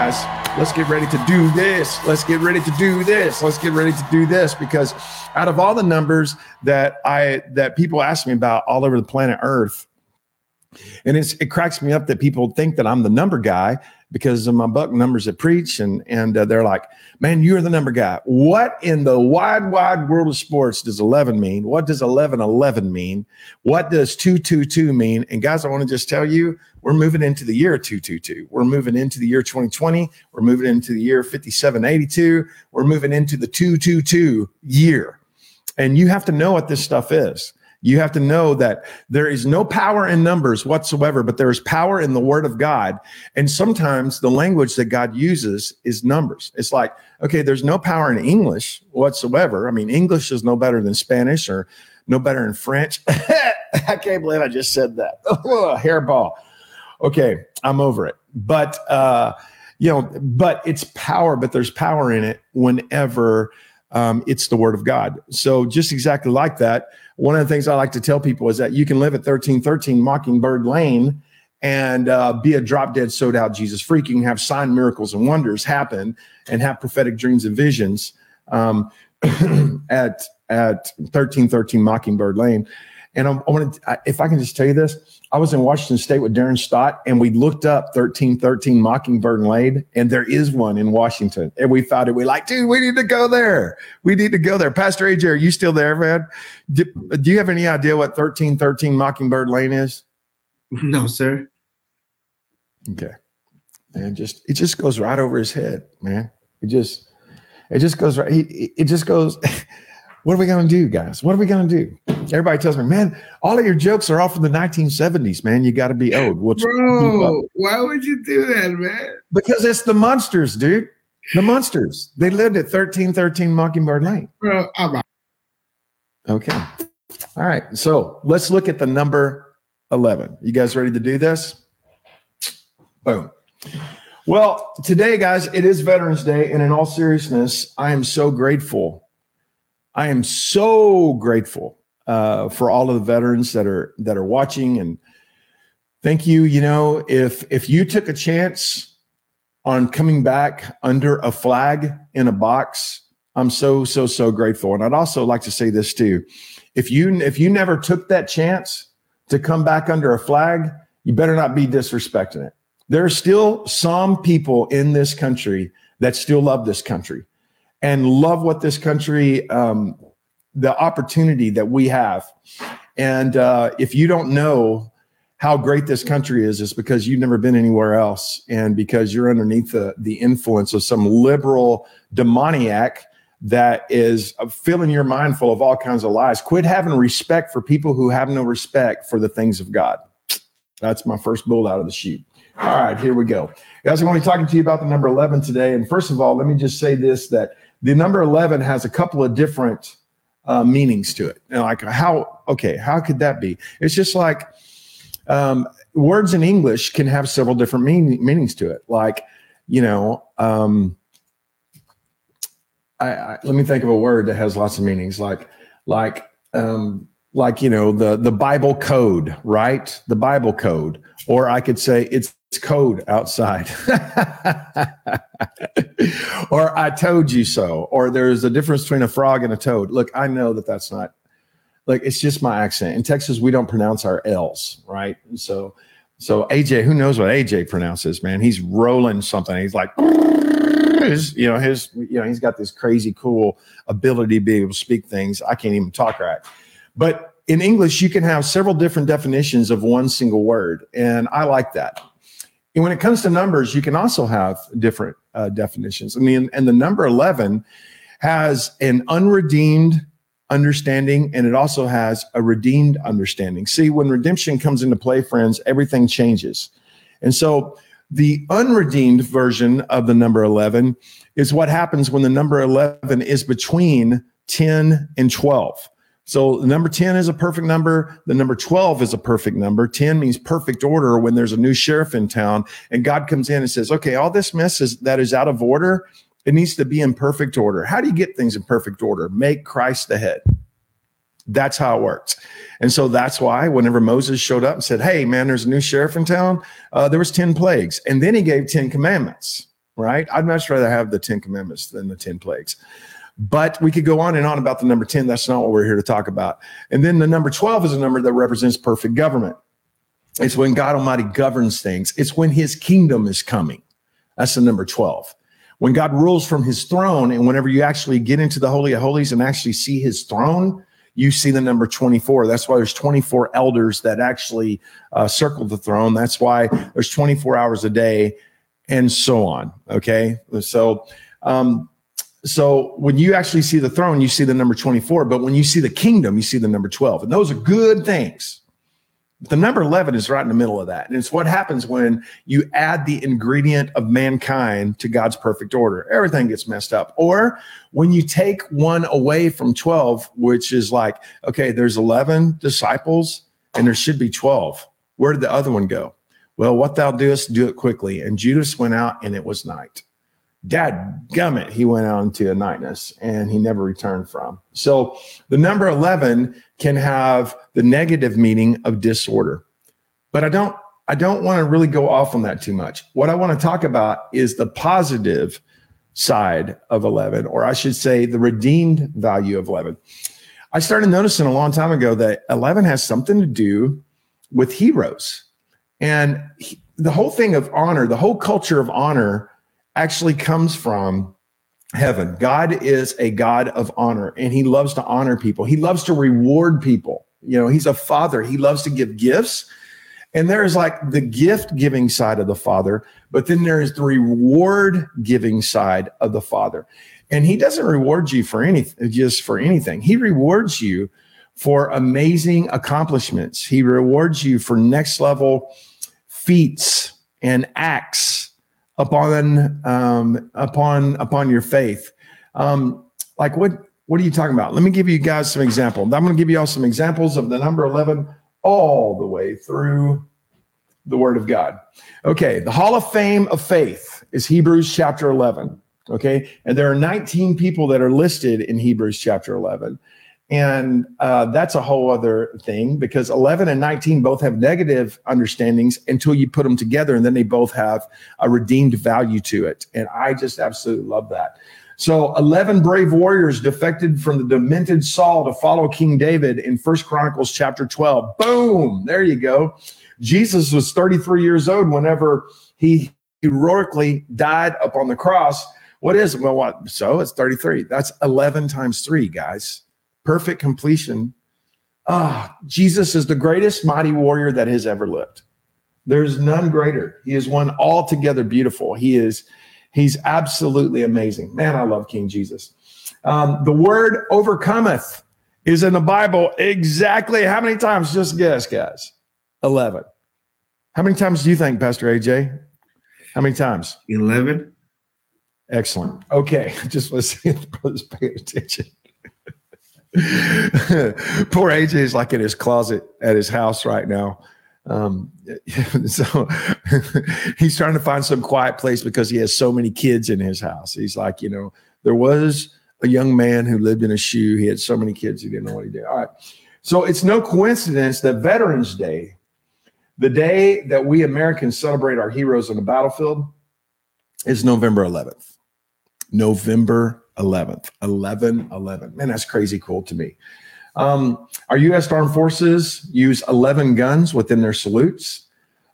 guys, let's get ready to do this. Let's get ready to do this. Let's get ready to do this because out of all the numbers that I that people ask me about all over the planet Earth, and it cracks me up that people think that I'm the number guy because of my buck numbers that preach and and uh, they're like man you're the number guy. What in the wide wide world of sports does 11 mean? What does 11 11 mean? What does 222 mean? And guys i want to just tell you we're moving into the year 222 we're moving into the year 2020 we're moving into the year 5782 we're moving into the 222 year. And you have to know what this stuff is you have to know that there is no power in numbers whatsoever, but there is power in the word of God. And sometimes the language that God uses is numbers. It's like, okay, there's no power in English whatsoever. I mean, English is no better than Spanish or no better than French. I can't believe I just said that. hairball. Okay, I'm over it. But, uh, you know, but it's power, but there's power in it whenever um, it's the word of God. So just exactly like that one of the things I like to tell people is that you can live at 1313 Mockingbird Lane and uh, be a drop dead, sold out Jesus freak. You can have sign miracles and wonders happen and have prophetic dreams and visions um, at at 1313 Mockingbird Lane. And I, I want to, if I can just tell you this, I was in Washington State with Darren Stott, and we looked up 1313 Mockingbird Lane, and there is one in Washington. And we found it. We like, dude, we need to go there. We need to go there. Pastor AJ, are you still there, man? Do, do you have any idea what 1313 Mockingbird Lane is? No, sir. Okay. And just it just goes right over his head, man. It just it just goes right. He, it just goes. What are we going to do, guys? What are we going to do? Everybody tells me, man, all of your jokes are all from the 1970s, man. You got to be old. What's Bro, why would you do that, man? Because it's the monsters, dude. The monsters. They lived at 1313 Mockingbird Lane. Bro, I'm out. Okay. All right. So let's look at the number 11. You guys ready to do this? Boom. Well, today, guys, it is Veterans Day. And in all seriousness, I am so grateful I am so grateful uh, for all of the veterans that are that are watching, and thank you. You know, if if you took a chance on coming back under a flag in a box, I'm so so so grateful. And I'd also like to say this too: if you if you never took that chance to come back under a flag, you better not be disrespecting it. There are still some people in this country that still love this country and love what this country, um, the opportunity that we have. And uh, if you don't know how great this country is, it's because you've never been anywhere else, and because you're underneath the the influence of some liberal demoniac that is filling your mind full of all kinds of lies. Quit having respect for people who have no respect for the things of God. That's my first bull out of the chute. All right, here we go. Guys, I'm going to be talking to you about the number 11 today. And first of all, let me just say this that the number 11 has a couple of different uh, meanings to it. You know, like how, okay, how could that be? It's just like um, words in English can have several different mean, meanings to it. Like, you know, um, I, I, let me think of a word that has lots of meanings. Like, like, um, like you know the the Bible code, right? The Bible code, or I could say it's code outside. or I told you so. Or there's a difference between a frog and a toad. Look, I know that that's not like it's just my accent. In Texas, we don't pronounce our L's, right? so, so AJ, who knows what AJ pronounces, man? He's rolling something. He's like, his, you know, his, you know, he's got this crazy cool ability to be able to speak things. I can't even talk right. But in English, you can have several different definitions of one single word. And I like that. And when it comes to numbers, you can also have different uh, definitions. I mean, and the number 11 has an unredeemed understanding and it also has a redeemed understanding. See, when redemption comes into play, friends, everything changes. And so the unredeemed version of the number 11 is what happens when the number 11 is between 10, and 12. So the number 10 is a perfect number. The number 12 is a perfect number. 10 means perfect order when there's a new sheriff in town and God comes in and says, okay, all this mess is that is out of order. It needs to be in perfect order. How do you get things in perfect order? Make Christ the head. That's how it works. And so that's why whenever Moses showed up and said, Hey, man, there's a new sheriff in town, uh, there was 10 plagues. And then he gave 10 commandments, right? I'd much rather have the 10 commandments than the 10 plagues. But we could go on and on about the number 10. That's not what we're here to talk about. And then the number 12 is a number that represents perfect government. It's when God Almighty governs things, it's when his kingdom is coming. That's the number 12. When God rules from his throne, and whenever you actually get into the Holy of Holies and actually see his throne, you see the number 24. That's why there's 24 elders that actually uh, circle the throne. That's why there's 24 hours a day and so on. Okay. So, um, so when you actually see the throne, you see the number 24, but when you see the kingdom, you see the number 12. And those are good things. The number 11 is right in the middle of that. And it's what happens when you add the ingredient of mankind to God's perfect order. Everything gets messed up. Or when you take one away from 12, which is like, okay, there's 11 disciples and there should be 12. Where did the other one go? Well, what thou doest, do it quickly. And Judas went out and it was night dad gummit he went out into a nightness and he never returned from. So the number 11 can have the negative meaning of disorder. But i don't i don't want to really go off on that too much. What i want to talk about is the positive side of 11 or i should say the redeemed value of 11 i started noticing a long time ago that 11 has something to do with heroes. And he, the whole thing of honor the whole culture of honor actually comes from heaven. God is a God of honor and he loves to honor people. He loves to reward people. You know, he's a father. He loves to give gifts. And there's like the gift giving side of the father, but then there's the reward giving side of the father. And he doesn't reward you for anything, just for anything. He rewards you for amazing accomplishments. He rewards you for next level feats and acts upon um, upon upon your faith. Um, like what what are you talking about? Let me give you guys some examples. I'm going to give you all some examples of the number 11 all the way through the Word of God. Okay, the Hall of Fame of Faith is Hebrews chapter 11. Okay, and there are 19 people that are listed in Hebrews chapter 11. And uh, that's a whole other thing because 11 and 19 both have negative understandings until you put them together, and then they both have a redeemed value to it. And I just absolutely love that. So 11 brave warriors defected from the demented Saul to follow King David in First Chronicles chapter 12. Boom, there you go. Jesus was 33 years old whenever he heroically died upon the cross. What is? Well, what? So it's 33. That's 11 times three, guys perfect completion. Ah, Jesus is the greatest mighty warrior that has ever lived. There's none greater. He is one altogether beautiful. He is, he's absolutely amazing. Man, I love King Jesus. Um, the word overcometh is in the Bible exactly how many times? Just guess, guys. 11. How many times do you think, Pastor AJ? How many times? 11. Excellent. Okay. Just let's pay attention. Poor AJ is like in his closet at his house right now. Um, so he's trying to find some quiet place because he has so many kids in his house. He's like, you know, there was a young man who lived in a shoe. He had so many kids, he didn't know what he did. All right. So it's no coincidence that Veterans Day, the day that we Americans celebrate our heroes on the battlefield, is November 11th. November 11th. 11 11. Man, that's crazy cool to me. Um, our U.S. Armed Forces use 11 guns within their salutes.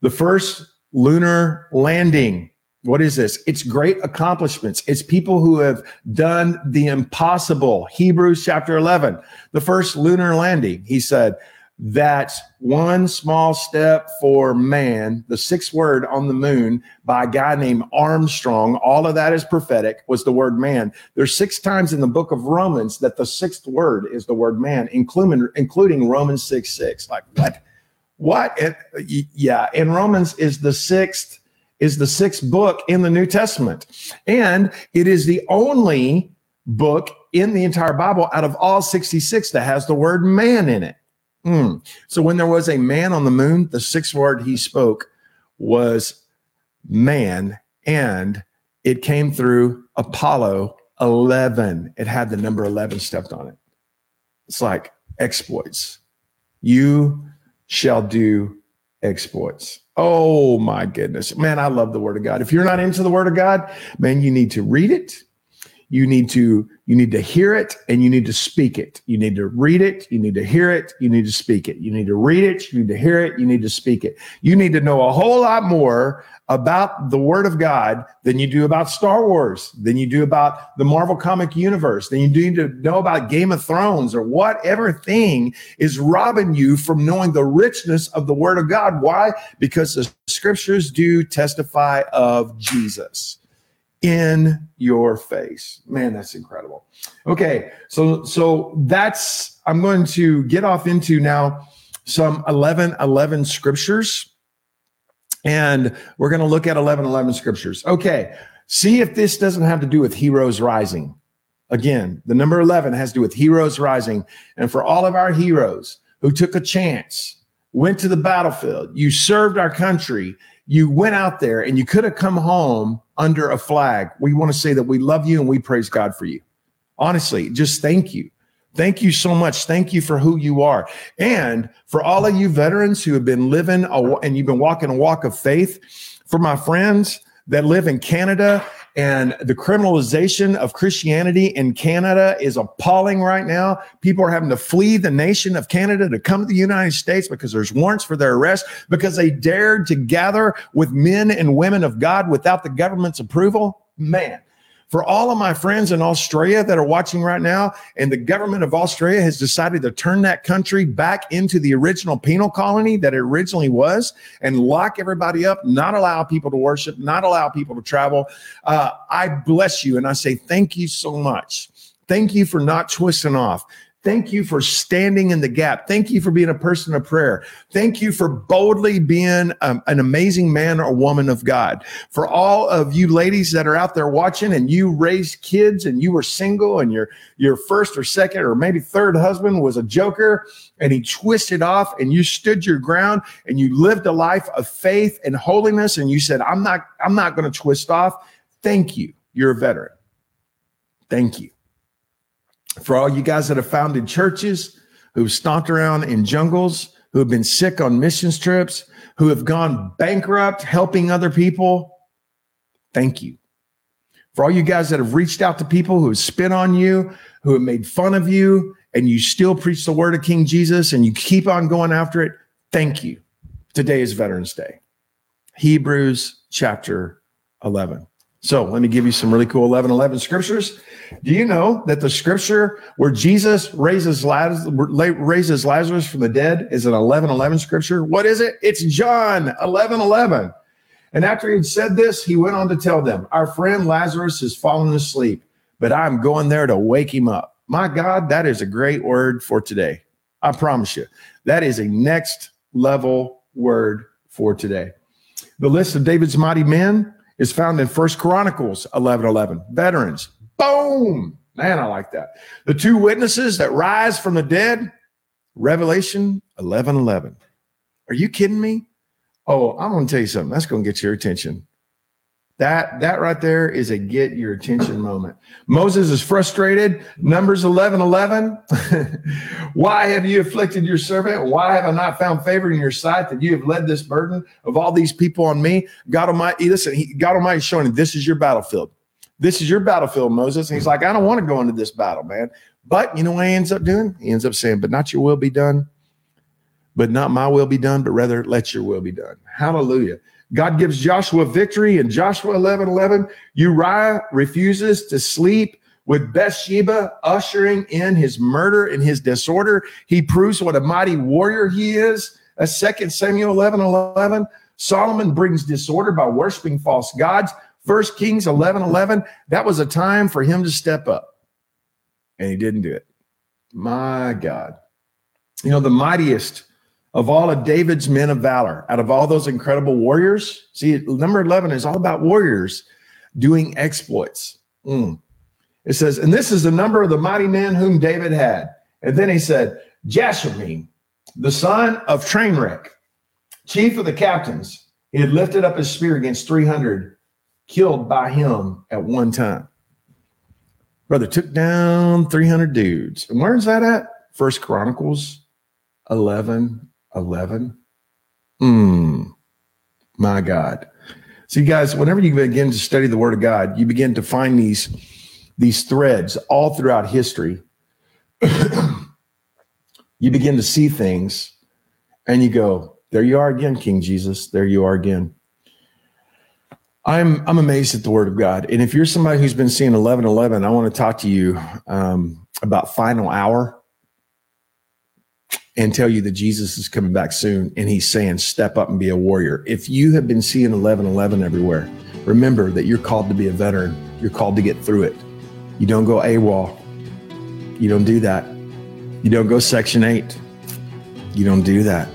The first lunar landing. What is this? It's great accomplishments. It's people who have done the impossible. Hebrews chapter 11, the first lunar landing. He said, that one small step for man, the sixth word on the moon by a guy named Armstrong, all of that is prophetic, was the word man. There's six times in the book of Romans that the sixth word is the word man, including, including Romans 6 6. Like what? What? It, yeah, in Romans is the sixth is the sixth book in the New Testament. And it is the only book in the entire Bible out of all 66 that has the word man in it. Mm. So when there was a man on the moon, the sixth word he spoke was man, and it came through Apollo 11. It had the number 11 stepped on it. It's like exploits. You shall do exploits. Oh my goodness. Man, I love the word of God. If you're not into the word of God, man, you need to read it you need to you need to hear it and you need to speak it. You need to read it. You need to hear it. You need to speak it. You need to read it. You need to hear it. You need to speak it. You need to know a whole lot more about the word of god than you do about star wars than you do about the marvel comic universe than you do need to know about game of thrones or whatever thing is robbing you from knowing the richness of the word of god. Why? Because the scriptures do testify of jesus in your face. Man, that's incredible. Okay, so so that's I'm going to get off into now some 11 11 scriptures and we're going to look at 11 11 scriptures. Okay, see if this doesn't have to do with heroes rising. Again, the number 11 has to do with heroes rising and for all of our heroes who took a chance, went to the battlefield, you served our country, you went out there and you could have come home under a flag. We want to say that we love you and we praise God for you. Honestly, just thank you. Thank you so much. Thank you for who you are. And for all of you veterans who have been living a, and you've been walking a walk of faith, for my friends that live in Canada and the criminalization of Christianity in Canada is appalling right now. People are having to flee the nation of Canada to come to the United States because there's warrants for their arrest because they dared to gather with men and women of God without the government's approval. Man, for all of my friends in Australia that are watching right now, and the government of Australia has decided to turn that country back into the original penal colony that it originally was and lock everybody up, not allow people to worship, not allow people to travel. Uh, I bless you and I say thank you so much. Thank you for not twisting off. Thank you for standing in the gap. Thank you for being a person of prayer. Thank you for boldly being um, an amazing man or woman of God. For all of you ladies that are out there watching and you raised kids and you were single and your, your first or second or maybe third husband was a joker and he twisted off and you stood your ground and you lived a life of faith and holiness and you said, I'm not, I'm not going to twist off. Thank you. You're a veteran. Thank you for all you guys that have founded churches, who've stomped around in jungles, who have been sick on missions trips, who have gone bankrupt helping other people, thank you. For all you guys that have reached out to people who have spit on you, who have made fun of you, and you still preach the word of King Jesus and you keep on going after it, thank you. Today is Veterans Day. Hebrews chapter 11. So let me give you some really cool 11 11 scriptures. Do you know that the scripture where Jesus raises Lazarus, raises Lazarus from the dead is an 11 11 scripture? What is it? It's John 11 11. And after he had said this, he went on to tell them, Our friend Lazarus has fallen asleep, but I'm going there to wake him up. My God, that is a great word for today. I promise you, that is a next level word for today. The list of David's mighty men is found in First Chronicles 11 11. Veterans, boom. Man, I like that. The two witnesses that rise from the dead, Revelation 11 11. Are you kidding me? Oh, I'm going to tell you something. That's going to get your attention. That that right there is a get your attention moment. Moses is frustrated. Numbers 11 11. Why have you afflicted your servant? Why have I not found favor in your sight that you have led this burden of all these people on me? God Almighty, listen, he, God Almighty is showing him this is your battlefield. This is your battlefield, Moses. And he's like, I don't want to go into this battle, man. But you know what he ends up doing? He ends up saying, But not your will be done, but not my will be done, but rather let your will be done. Hallelujah. God gives Joshua victory in Joshua 11 11. Uriah refuses to sleep with Bathsheba, ushering in his murder and his disorder. He proves what a mighty warrior he is. A second Samuel 11 11. Solomon brings disorder by worshiping false gods. First Kings 11 11. That was a time for him to step up. And he didn't do it. My God. You know, the mightiest of all of David's men of valor, out of all those incredible warriors. See, number 11 is all about warriors doing exploits. Mm. It says, and this is the number of the mighty men whom David had. And then he said, Jashobeam, the son of Trainwreck, chief of the captains, he had lifted up his spear against 300, killed by him at one time. Brother took down 300 dudes. And where's that at? First Chronicles 11, 11. Hmm. My God. See, guys, whenever you begin to study the Word of God, you begin to find these, these threads all throughout history. you begin to see things and you go, there you are again, King Jesus. There you are again. I'm I'm amazed at the Word of God, and if you're somebody who's been seeing 11:11, I want to talk to you um, about final hour and tell you that Jesus is coming back soon, and He's saying, "Step up and be a warrior." If you have been seeing 11:11 everywhere, remember that you're called to be a veteran. You're called to get through it. You don't go AWOL. You don't do that. You don't go Section Eight. You don't do that.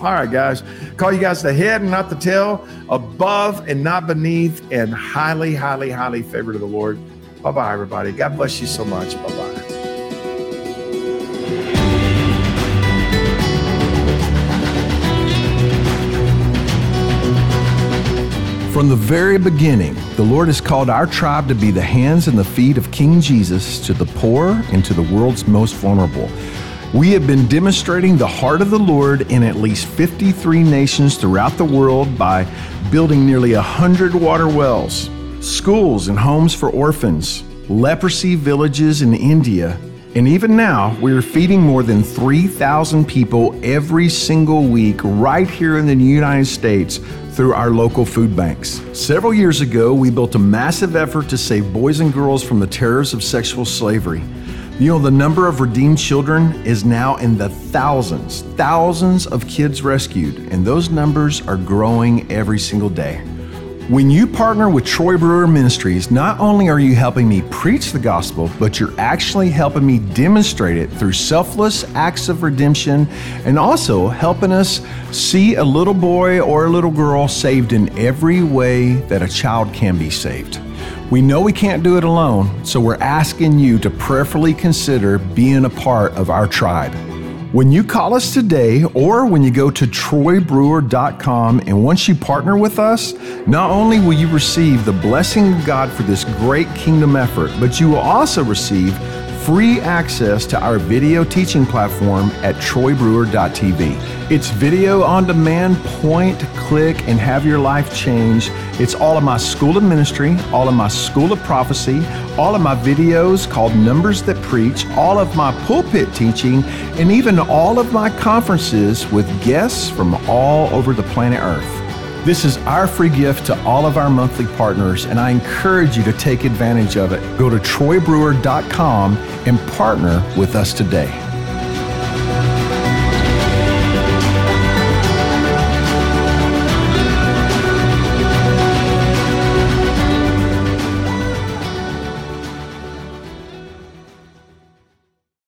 All right, guys. Call you guys the head and not the tail, above and not beneath, and highly, highly, highly favored of the Lord. Bye bye, everybody. God bless you so much. Bye bye. From the very beginning, the Lord has called our tribe to be the hands and the feet of King Jesus to the poor and to the world's most vulnerable. We have been demonstrating the heart of the Lord in at least 53 nations throughout the world by building nearly 100 water wells, schools and homes for orphans, leprosy villages in India, and even now, we are feeding more than 3,000 people every single week right here in the United States through our local food banks. Several years ago, we built a massive effort to save boys and girls from the terrors of sexual slavery. You know, the number of redeemed children is now in the thousands, thousands of kids rescued, and those numbers are growing every single day. When you partner with Troy Brewer Ministries, not only are you helping me preach the gospel, but you're actually helping me demonstrate it through selfless acts of redemption and also helping us see a little boy or a little girl saved in every way that a child can be saved. We know we can't do it alone, so we're asking you to prayerfully consider being a part of our tribe. When you call us today or when you go to troybrewer.com and once you partner with us, not only will you receive the blessing of God for this great kingdom effort, but you will also receive free access to our video teaching platform at troybrewer.tv. It's video on demand, point, click, and have your life change. It's all of my school of ministry, all of my school of prophecy, all of my videos called Numbers That Preach, all of my pulpit teaching, and even all of my conferences with guests from all over the planet Earth. This is our free gift to all of our monthly partners, and I encourage you to take advantage of it. Go to troybrewer.com and partner with us today.